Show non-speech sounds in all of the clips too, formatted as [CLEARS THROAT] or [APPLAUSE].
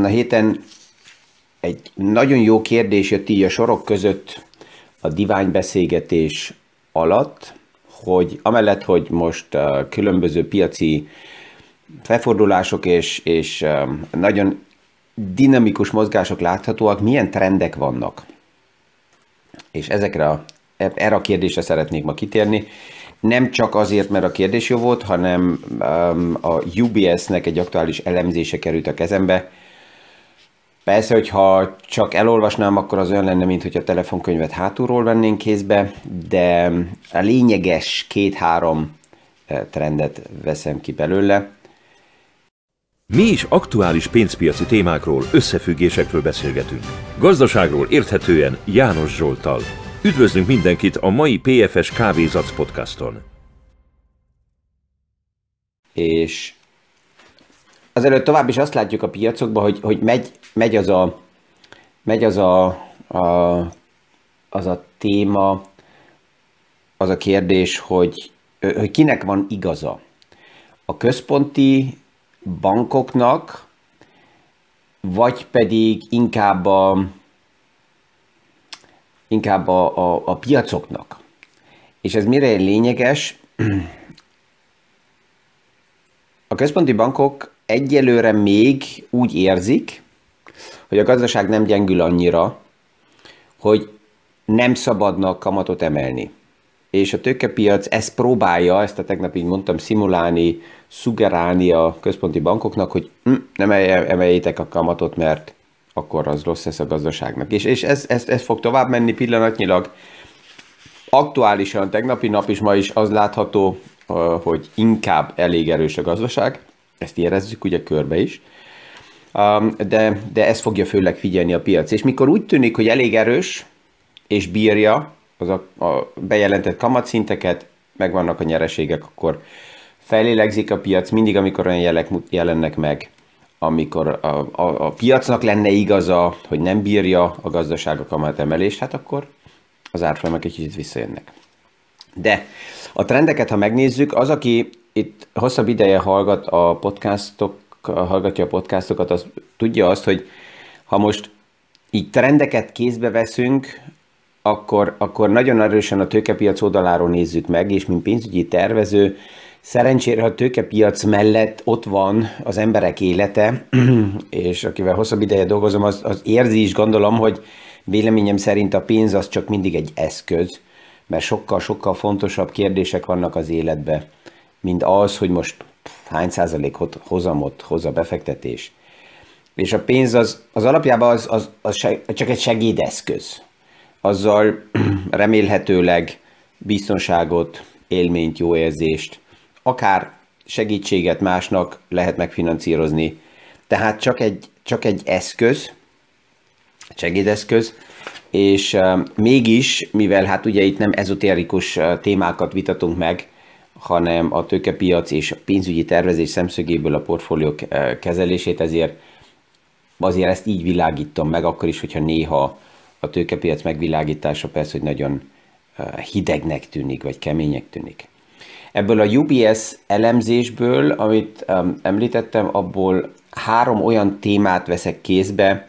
ezen a héten egy nagyon jó kérdés jött így a sorok között a diványbeszélgetés alatt, hogy amellett, hogy most uh, különböző piaci felfordulások és, és um, nagyon dinamikus mozgások láthatóak, milyen trendek vannak. És ezekre a, erre a kérdésre szeretnék ma kitérni. Nem csak azért, mert a kérdés jó volt, hanem um, a UBS-nek egy aktuális elemzése került a kezembe. Persze, hogyha csak elolvasnám, akkor az olyan lenne, mint hogy a telefonkönyvet hátulról vennénk kézbe, de a lényeges két-három eh, trendet veszem ki belőle. Mi is aktuális pénzpiaci témákról, összefüggésekről beszélgetünk. Gazdaságról érthetően János Zsoltal. Üdvözlünk mindenkit a mai PFS Kávézac podcaston. És azelőtt tovább is azt látjuk a piacokban, hogy, hogy megy, megy az a, megy az a, a, az a téma, az a kérdés, hogy, hogy kinek van igaza. A központi bankoknak, vagy pedig inkább a, inkább a, a, a piacoknak. És ez mire lényeges? A központi bankok egyelőre még úgy érzik, hogy a gazdaság nem gyengül annyira, hogy nem szabadnak kamatot emelni. És a tőkepiac ezt próbálja, ezt a tegnap így mondtam, szimulálni, szugerálni a központi bankoknak, hogy hm, nem emeljétek a kamatot, mert akkor az rossz lesz a gazdaságnak. És, és ez, ez, ez fog tovább menni pillanatnyilag. Aktuálisan tegnapi nap is ma is az látható, hogy inkább elég erős a gazdaság, ezt érezzük ugye körbe is, de, de ez fogja főleg figyelni a piac. És mikor úgy tűnik, hogy elég erős, és bírja az a, a bejelentett kamatszinteket, megvannak a nyereségek, akkor felélegzik a piac mindig, amikor olyan jelek jelennek meg, amikor a, a, a piacnak lenne igaza, hogy nem bírja a gazdaság a kamatemelést, hát akkor az árfolyamak egy kicsit visszajönnek. De a trendeket, ha megnézzük, az, aki itt hosszabb ideje hallgat a podcastok, hallgatja a podcastokat, az tudja azt, hogy ha most így trendeket kézbe veszünk, akkor, akkor nagyon erősen a tőkepiac oldaláról nézzük meg, és mint pénzügyi tervező, szerencsére a tőkepiac mellett ott van az emberek élete, [CLEARS THROAT] és akivel hosszabb ideje dolgozom, az, az érzi is, gondolom, hogy véleményem szerint a pénz az csak mindig egy eszköz, mert sokkal-sokkal fontosabb kérdések vannak az életbe, mint az, hogy most hány százalékot hozamot hoz a befektetés. És a pénz az, az alapjában az, az, az csak egy segédeszköz. Azzal [CLEARS THROAT] remélhetőleg biztonságot, élményt, jó érzést, akár segítséget másnak lehet megfinanszírozni. Tehát csak egy, csak egy eszköz, segédeszköz, és mégis, mivel hát ugye itt nem ezotérikus témákat vitatunk meg, hanem a tőkepiac és a pénzügyi tervezés szemszögéből a portfóliók uh, kezelését, ezért azért ezt így világítom meg, akkor is, hogyha néha a tőkepiac megvilágítása persze, hogy nagyon uh, hidegnek tűnik, vagy kemények tűnik. Ebből a UBS elemzésből, amit említettem, abból három olyan témát veszek kézbe,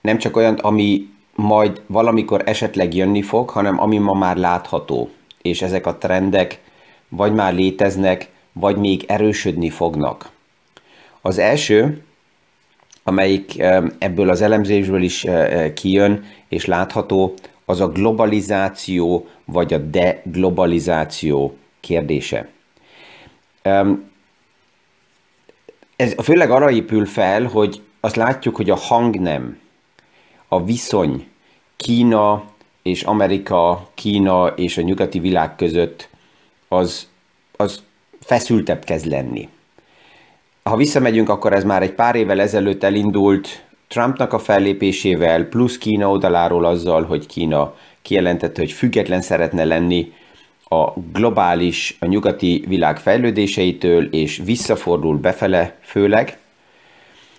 nem csak olyan, ami majd valamikor esetleg jönni fog, hanem ami ma már látható. És ezek a trendek vagy már léteznek, vagy még erősödni fognak. Az első, amelyik ebből az elemzésből is kijön és látható, az a globalizáció vagy a deglobalizáció kérdése. Ez főleg arra épül fel, hogy azt látjuk, hogy a hangnem, a viszony Kína és Amerika, Kína és a nyugati világ között az, az feszültebb kezd lenni. Ha visszamegyünk, akkor ez már egy pár évvel ezelőtt elindult Trumpnak a fellépésével, plusz Kína oldaláról azzal, hogy Kína kijelentette, hogy független szeretne lenni a globális, a nyugati világ fejlődéseitől, és visszafordul befele főleg,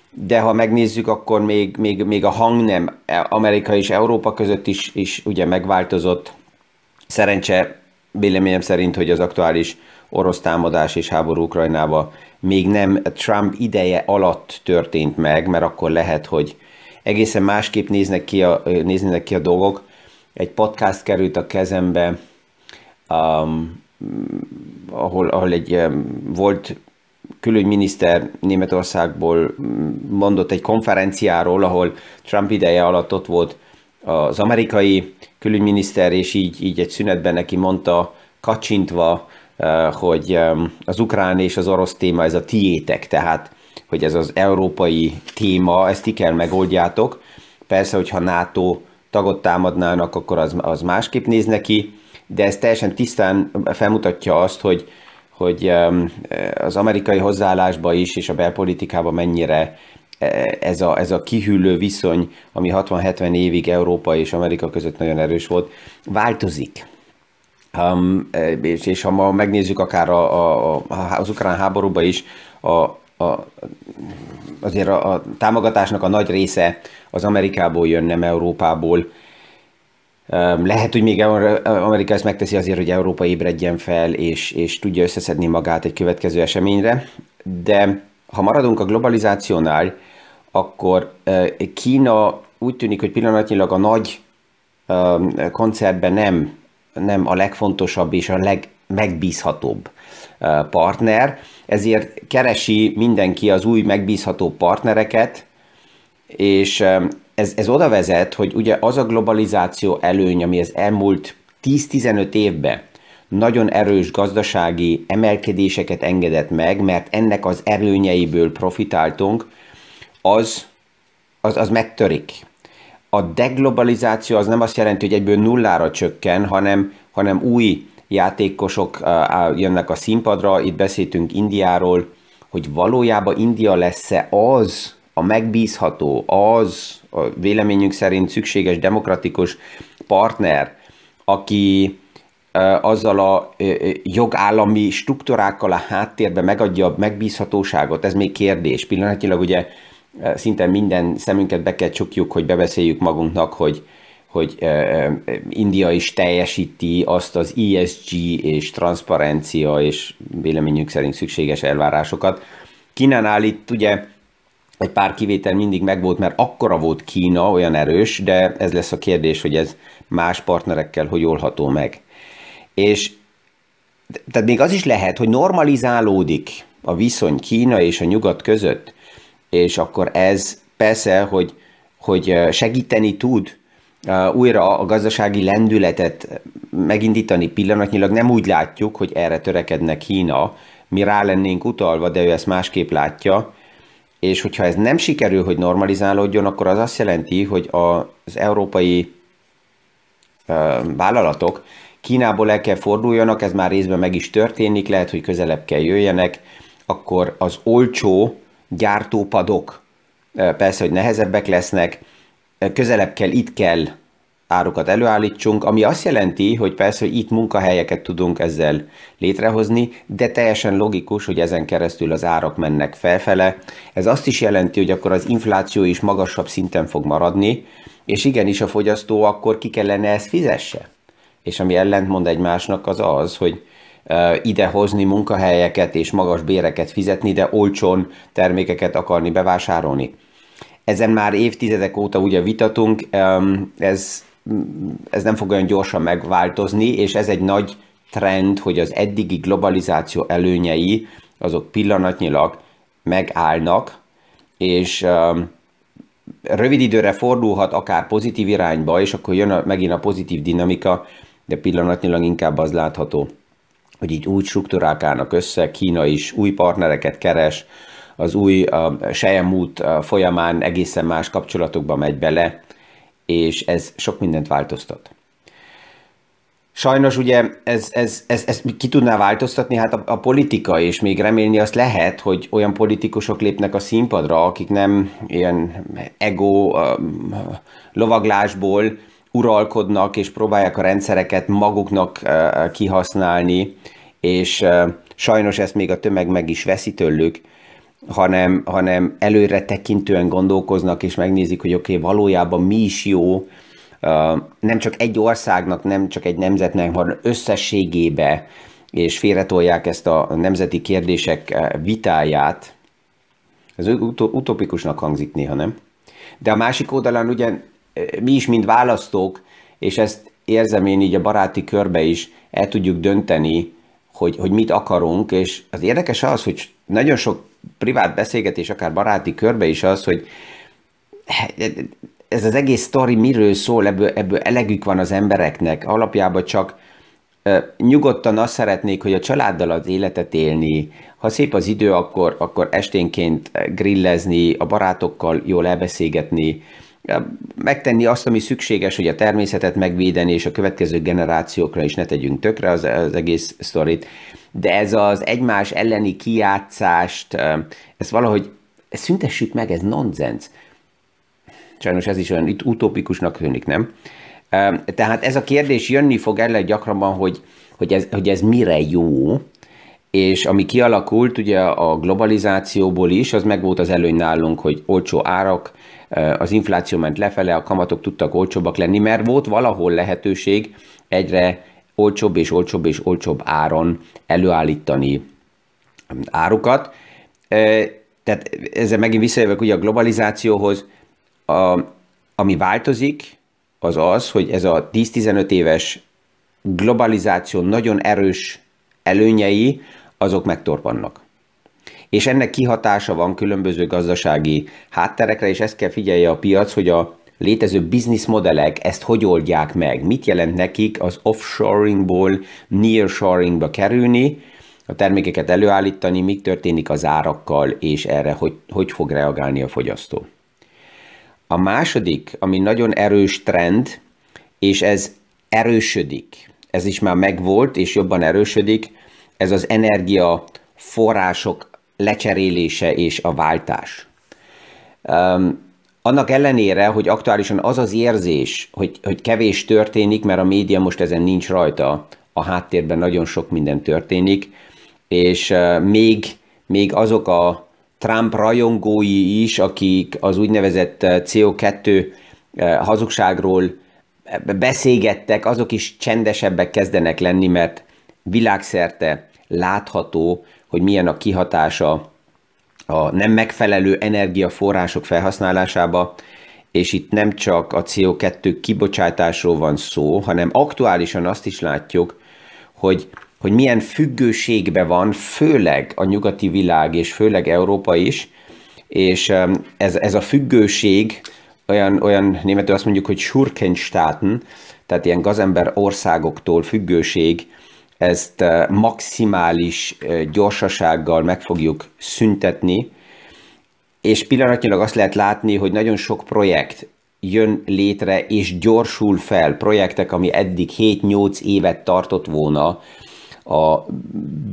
de ha megnézzük, akkor még, még, még a hang nem Amerika és Európa között is, is ugye megváltozott. Szerencse véleményem szerint, hogy az aktuális orosz támadás és háború Ukrajnába még nem Trump ideje alatt történt meg, mert akkor lehet, hogy egészen másképp néznek ki a, néznek ki a dolgok. Egy podcast került a kezembe, um, ahol, ahol egy um, volt külügyminiszter Németországból mondott egy konferenciáról, ahol Trump ideje alatt ott volt az amerikai külügyminiszter, és így, így egy szünetben neki mondta, kacsintva, uh, hogy az ukrán és az orosz téma ez a tiétek, tehát hogy ez az európai téma, ezt ti kell megoldjátok. Persze, hogyha NATO tagot támadnának, akkor az, az másképp néz neki, de ez teljesen tisztán felmutatja azt, hogy, hogy az amerikai hozzáállásban is és a belpolitikában mennyire ez a, ez a kihűlő viszony, ami 60-70 évig Európa és Amerika között nagyon erős volt, változik. Um, és, és ha ma megnézzük akár a, a, a, az ukrán háborúban is, a, a, azért a, a támogatásnak a nagy része az Amerikából jön, nem Európából. Lehet, hogy még Amerika ezt megteszi azért, hogy Európa ébredjen fel, és, és tudja összeszedni magát egy következő eseményre, de ha maradunk a globalizációnál, akkor Kína úgy tűnik, hogy pillanatnyilag a nagy koncertben nem, nem a legfontosabb és a legmegbízhatóbb partner, ezért keresi mindenki az új megbízható partnereket, és ez, ez oda vezet, hogy ugye az a globalizáció előny, ami az elmúlt 10-15 évben nagyon erős gazdasági emelkedéseket engedett meg, mert ennek az erőnyeiből profitáltunk, az, az, az megtörik. A deglobalizáció az nem azt jelenti, hogy egyből nullára csökken, hanem, hanem új játékosok jönnek a színpadra, itt beszéltünk Indiáról, hogy valójában India lesz-e az a megbízható, az a véleményünk szerint szükséges demokratikus partner, aki azzal a jogállami struktúrákkal a háttérbe megadja a megbízhatóságot, ez még kérdés. Pillanatilag ugye szinte minden szemünket be kell csukjuk, hogy bebeszéljük magunknak, hogy, hogy India is teljesíti azt az ESG és transzparencia és véleményünk szerint szükséges elvárásokat. Kínánál itt ugye egy pár kivétel mindig megvolt, mert akkora volt Kína, olyan erős, de ez lesz a kérdés, hogy ez más partnerekkel hogy oldható meg. És tehát még az is lehet, hogy normalizálódik a viszony Kína és a nyugat között, és akkor ez persze, hogy, hogy segíteni tud újra a gazdasági lendületet megindítani pillanatnyilag. Nem úgy látjuk, hogy erre törekedne Kína, mi rá lennénk utalva, de ő ezt másképp látja, és hogyha ez nem sikerül, hogy normalizálódjon, akkor az azt jelenti, hogy az európai vállalatok Kínából el kell forduljanak, ez már részben meg is történik, lehet, hogy közelebb kell jöjjenek, akkor az olcsó gyártópadok persze, hogy nehezebbek lesznek, közelebb kell, itt kell árukat előállítsunk, ami azt jelenti, hogy persze, hogy itt munkahelyeket tudunk ezzel létrehozni, de teljesen logikus, hogy ezen keresztül az árak mennek felfele. Ez azt is jelenti, hogy akkor az infláció is magasabb szinten fog maradni, és igenis a fogyasztó akkor ki kellene ezt fizesse. És ami ellentmond egymásnak az az, hogy idehozni munkahelyeket és magas béreket fizetni, de olcsón termékeket akarni bevásárolni. Ezen már évtizedek óta ugye vitatunk, ez, ez nem fog olyan gyorsan megváltozni, és ez egy nagy trend, hogy az eddigi globalizáció előnyei azok pillanatnyilag megállnak, és rövid időre fordulhat akár pozitív irányba, és akkor jön a, megint a pozitív dinamika, de pillanatnyilag inkább az látható, hogy így úgy struktúrák állnak össze, Kína is új partnereket keres, az új sejemút folyamán egészen más kapcsolatokba megy bele, és ez sok mindent változtat. Sajnos ugye ez, ez, ez, ez ki tudná változtatni, hát a, a politika, és még remélni azt lehet, hogy olyan politikusok lépnek a színpadra, akik nem ilyen ego lovaglásból uralkodnak, és próbálják a rendszereket maguknak kihasználni, és sajnos ezt még a tömeg meg is veszi tőlük, hanem, hanem előre tekintően gondolkoznak, és megnézik, hogy oké, okay, valójában mi is jó, nem csak egy országnak, nem csak egy nemzetnek, hanem összességébe és félretolják ezt a nemzeti kérdések vitáját. Ez utopikusnak hangzik néha, nem? De a másik oldalon ugye mi is, mint választók, és ezt érzem én így a baráti körbe is, el tudjuk dönteni, hogy, hogy mit akarunk, és az érdekes az, hogy nagyon sok privát beszélgetés, akár baráti körbe is az, hogy ez az egész sztori miről szól, ebből, ebből elegük van az embereknek, alapjában csak nyugodtan azt szeretnék, hogy a családdal az életet élni, ha szép az idő, akkor, akkor esténként grillezni, a barátokkal jól elbeszélgetni, megtenni azt, ami szükséges, hogy a természetet megvédeni, és a következő generációkra is ne tegyünk tökre az, az egész sztorit. De ez az egymás elleni kiátszást, ezt valahogy ezt szüntessük meg, ez nonsens. Sajnos ez is olyan utopikusnak tűnik, nem? Tehát ez a kérdés jönni fog el gyakrabban, hogy, hogy, ez, hogy ez mire jó, és ami kialakult ugye a globalizációból is, az meg volt az előny nálunk, hogy olcsó árak, az infláció ment lefele, a kamatok tudtak olcsóbbak lenni, mert volt valahol lehetőség egyre olcsóbb és olcsóbb és olcsóbb áron előállítani árukat. Tehát ezzel megint visszajövök ugye a globalizációhoz, a, ami változik, az az, hogy ez a 10-15 éves globalizáció nagyon erős előnyei, azok megtorpannak. És ennek kihatása van különböző gazdasági hátterekre, és ezt kell figyelje a piac, hogy a létező bizniszmodellek ezt hogy oldják meg, mit jelent nekik az offshoringból nearshoringba kerülni, a termékeket előállítani, mi történik az árakkal, és erre hogy, hogy fog reagálni a fogyasztó. A második, ami nagyon erős trend, és ez erősödik, ez is már megvolt, és jobban erősödik, ez az energia források lecserélése és a váltás. Um, annak ellenére, hogy aktuálisan az az érzés, hogy, hogy kevés történik, mert a média most ezen nincs rajta, a háttérben nagyon sok minden történik, és uh, még, még azok a Trump rajongói is, akik az úgynevezett CO2 hazugságról beszélgettek, azok is csendesebbek kezdenek lenni, mert világszerte látható, hogy milyen a kihatása a nem megfelelő energiaforrások felhasználásába, és itt nem csak a CO2 kibocsátásról van szó, hanem aktuálisan azt is látjuk, hogy, hogy milyen függőségbe van, főleg a nyugati világ, és főleg Európa is, és ez, ez a függőség, olyan, olyan németül azt mondjuk, hogy Schurkenstaaten, tehát ilyen gazember országoktól függőség, ezt eh, maximális eh, gyorsasággal meg fogjuk szüntetni, és pillanatnyilag azt lehet látni, hogy nagyon sok projekt jön létre és gyorsul fel, projektek, ami eddig 7-8 évet tartott volna, a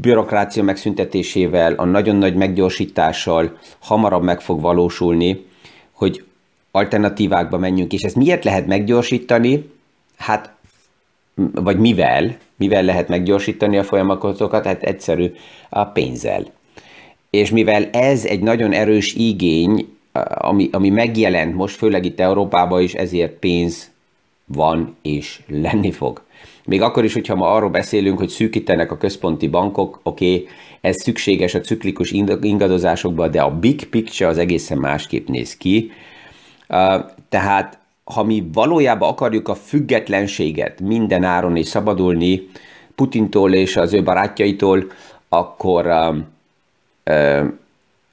bürokrácia megszüntetésével, a nagyon nagy meggyorsítással hamarabb meg fog valósulni, hogy alternatívákba menjünk. És ezt miért lehet meggyorsítani? Hát, vagy mivel? Mivel lehet meggyorsítani a folyamatokat? Hát egyszerű, a pénzzel. És mivel ez egy nagyon erős igény, ami, ami megjelent most, főleg itt Európában is, ezért pénz van és lenni fog. Még akkor is, hogyha ma arról beszélünk, hogy szűkítenek a központi bankok, oké, okay, ez szükséges a ciklikus ingadozásokban, de a big picture az egészen másképp néz ki. Tehát ha mi valójában akarjuk a függetlenséget minden áron és szabadulni Putintól és az ő barátjaitól, akkor, uh,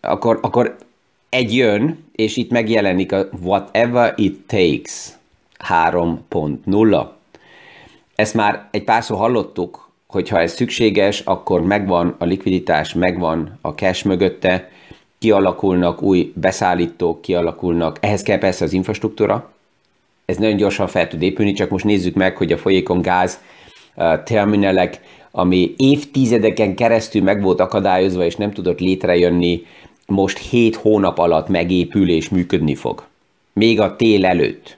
akkor, akkor egy jön, és itt megjelenik a whatever it takes 3.0. Ezt már egy párszor hallottuk, hogy ha ez szükséges, akkor megvan a likviditás, megvan a cash mögötte, kialakulnak új beszállítók, kialakulnak, ehhez kell persze az infrastruktúra, ez nagyon gyorsan fel tud épülni, csak most nézzük meg, hogy a folyékon gáz terminelek, ami évtizedeken keresztül meg volt akadályozva, és nem tudott létrejönni, most 7 hónap alatt megépül és működni fog. Még a tél előtt.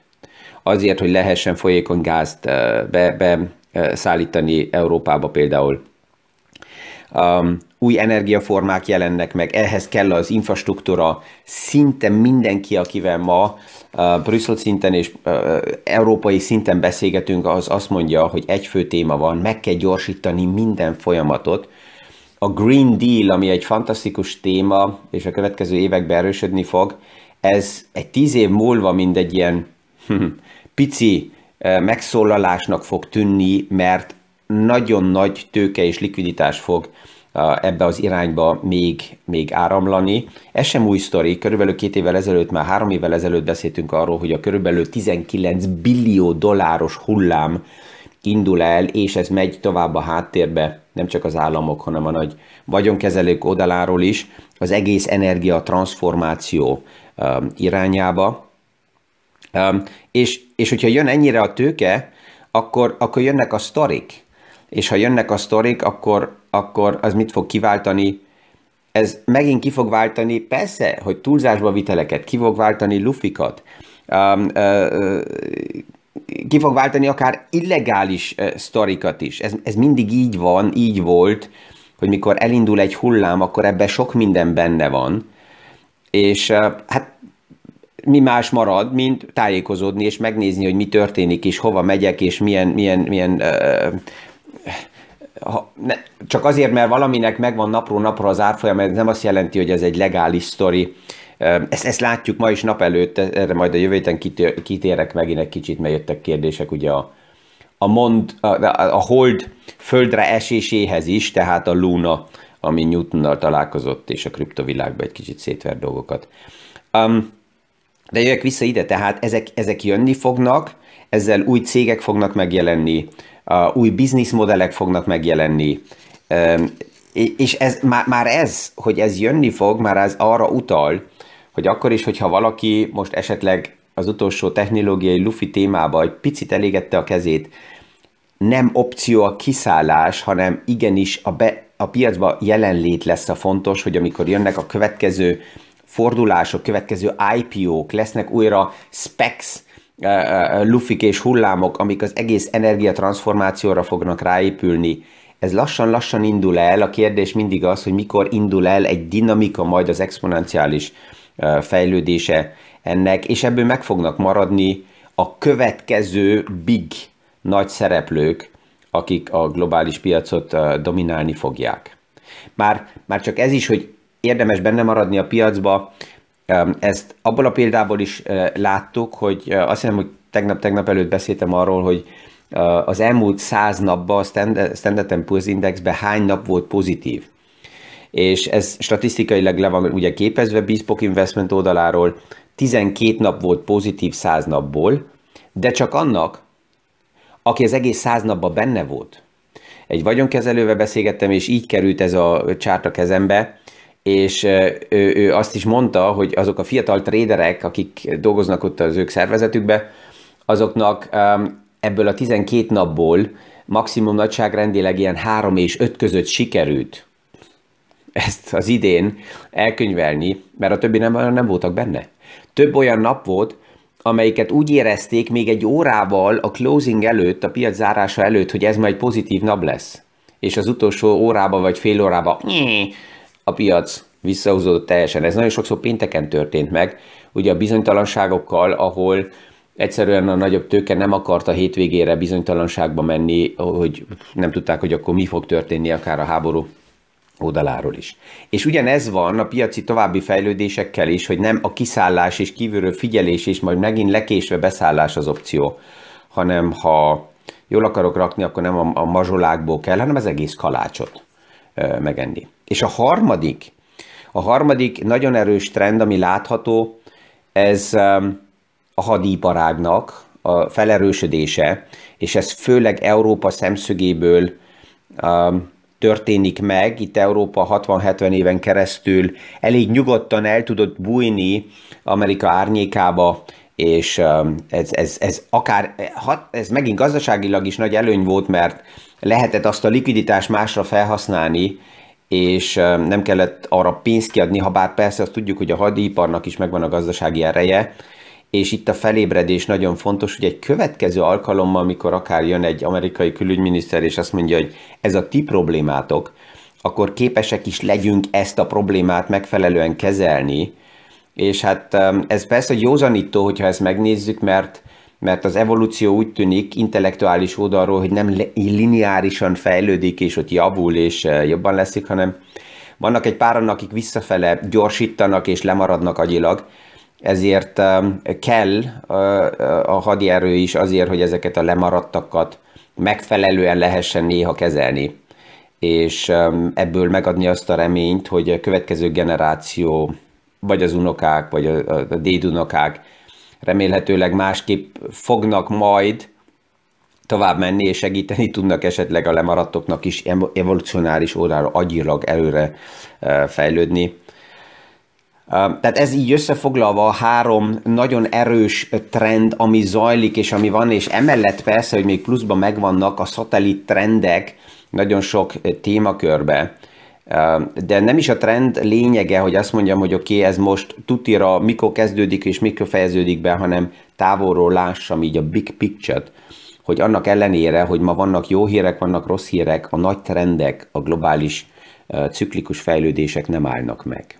Azért, hogy lehessen folyékony gázt beszállítani be, Európába például. Új energiaformák jelennek meg, ehhez kell az infrastruktúra, szinte mindenki, akivel ma uh, Brüsszel szinten és uh, európai szinten beszélgetünk, az azt mondja, hogy egy fő téma van, meg kell gyorsítani minden folyamatot. A Green Deal, ami egy fantasztikus téma, és a következő években erősödni fog, ez egy tíz év múlva mind egy ilyen [LAUGHS] pici megszólalásnak fog tűnni, mert nagyon nagy tőke és likviditás fog ebbe az irányba még, még áramlani. Ez sem új sztori, körülbelül két évvel ezelőtt, már három évvel ezelőtt beszéltünk arról, hogy a körülbelül 19 billió dolláros hullám indul el, és ez megy tovább a háttérbe, nem csak az államok, hanem a nagy vagyonkezelők oldaláról is, az egész energia transformáció irányába. És, és hogyha jön ennyire a tőke, akkor, akkor jönnek a sztorik. És ha jönnek a sztorik, akkor, akkor az mit fog kiváltani? Ez megint ki fog váltani, persze, hogy túlzásba viteleket, ki fog váltani lufikat, um, uh, ki fog váltani akár illegális uh, sztorikat is. Ez, ez mindig így van, így volt, hogy mikor elindul egy hullám, akkor ebben sok minden benne van, és uh, hát mi más marad, mint tájékozódni és megnézni, hogy mi történik, és hova megyek, és milyen, milyen, milyen uh, ne, csak azért, mert valaminek megvan napról napra az árfolyam, ez nem azt jelenti, hogy ez egy legális sztori. Ezt, ezt látjuk ma is nap előtt, erre majd a jövő héten kitérek megint egy kicsit, mert jöttek kérdések ugye a, a, mond, a, a hold földre eséséhez is, tehát a Luna, ami Newtonnal találkozott, és a kriptovilágban egy kicsit szétver dolgokat. Um, de jövök vissza ide, tehát ezek, ezek jönni fognak, ezzel új cégek fognak megjelenni, új bizniszmodellek fognak megjelenni, és ez, már ez, hogy ez jönni fog, már ez arra utal, hogy akkor is, hogyha valaki most esetleg az utolsó technológiai lufi témába egy picit elégette a kezét, nem opció a kiszállás, hanem igenis a, be, a piacba jelenlét lesz a fontos, hogy amikor jönnek a következő fordulások, következő IPO-k, lesznek újra specs, lufik és hullámok, amik az egész energiatransformációra fognak ráépülni, ez lassan-lassan indul el, a kérdés mindig az, hogy mikor indul el egy dinamika, majd az exponenciális fejlődése ennek, és ebből meg fognak maradni a következő big nagy szereplők, akik a globális piacot dominálni fogják. Már, már csak ez is, hogy érdemes benne maradni a piacba, ezt abból a példából is láttuk, hogy azt hiszem, hogy tegnap-tegnap előtt beszéltem arról, hogy az elmúlt száz napban a Standard Poor's Indexben hány nap volt pozitív. És ez statisztikailag le van ugye képezve Bespoke Investment oldaláról, 12 nap volt pozitív 100 napból, de csak annak, aki az egész 100 napban benne volt. Egy vagyonkezelővel beszélgettem, és így került ez a csárt a kezembe, és ő, ő azt is mondta, hogy azok a fiatal tréderek, akik dolgoznak ott az ők szervezetükbe, azoknak ebből a 12 napból maximum nagyságrendileg ilyen 3 és 5 között sikerült ezt az idén elkönyvelni, mert a többi nem, nem voltak benne. Több olyan nap volt, amelyiket úgy érezték még egy órával a closing előtt, a piac zárása előtt, hogy ez majd pozitív nap lesz. És az utolsó órába vagy fél órába a piac visszahúzódott teljesen. Ez nagyon sokszor pénteken történt meg, ugye a bizonytalanságokkal, ahol egyszerűen a nagyobb tőke nem akarta hétvégére bizonytalanságba menni, hogy nem tudták, hogy akkor mi fog történni akár a háború oldaláról is. És ugyanez van a piaci további fejlődésekkel is, hogy nem a kiszállás és kívülről figyelés és majd megint lekésve beszállás az opció, hanem ha jól akarok rakni, akkor nem a, a mazsolákból kell, hanem az egész kalácsot megenni. És a harmadik, a harmadik nagyon erős trend, ami látható, ez um, a hadiparágnak a felerősödése, és ez főleg Európa szemszögéből um, történik meg. Itt Európa 60-70 éven keresztül elég nyugodtan el tudott bújni Amerika árnyékába, és um, ez, ez, ez akár, ez megint gazdaságilag is nagy előny volt, mert lehetett azt a likviditást másra felhasználni, és nem kellett arra pénzt kiadni, ha bár persze azt tudjuk, hogy a hadiparnak is megvan a gazdasági ereje, és itt a felébredés nagyon fontos, hogy egy következő alkalommal, amikor akár jön egy amerikai külügyminiszter, és azt mondja, hogy ez a ti problémátok, akkor képesek is legyünk ezt a problémát megfelelően kezelni, és hát ez persze józanító, hogyha ezt megnézzük, mert mert az evolúció úgy tűnik intellektuális oldalról, hogy nem lineárisan fejlődik, és ott javul, és jobban leszik, hanem vannak egy páran, akik visszafele gyorsítanak és lemaradnak agyilag, ezért kell a hadierő is azért, hogy ezeket a lemaradtakat megfelelően lehessen néha kezelni, és ebből megadni azt a reményt, hogy a következő generáció, vagy az unokák, vagy a dédunokák remélhetőleg másképp fognak majd tovább menni, és segíteni tudnak esetleg a lemaradtoknak is evolucionáris órára agyilag előre fejlődni. Tehát ez így összefoglalva a három nagyon erős trend, ami zajlik és ami van, és emellett persze, hogy még pluszban megvannak a szatellit trendek nagyon sok témakörbe. De nem is a trend lényege, hogy azt mondjam, hogy oké, okay, ez most tutira mikor kezdődik és mikor fejeződik be, hanem távolról lássam így a big picture-t, hogy annak ellenére, hogy ma vannak jó hírek, vannak rossz hírek, a nagy trendek, a globális ciklikus fejlődések nem állnak meg.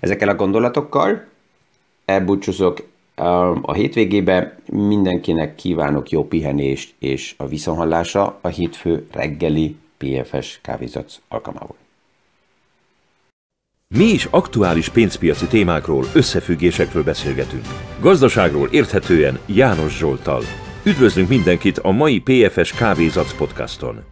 Ezekkel a gondolatokkal elbúcsúzok a hétvégébe. Mindenkinek kívánok jó pihenést és a viszonhallása a hétfő reggeli PFS kávézat alkalmából. Mi is aktuális pénzpiaci témákról, összefüggésekről beszélgetünk. Gazdaságról érthetően János Zsoltal. Üdvözlünk mindenkit a mai PFS Kávézac podcaston!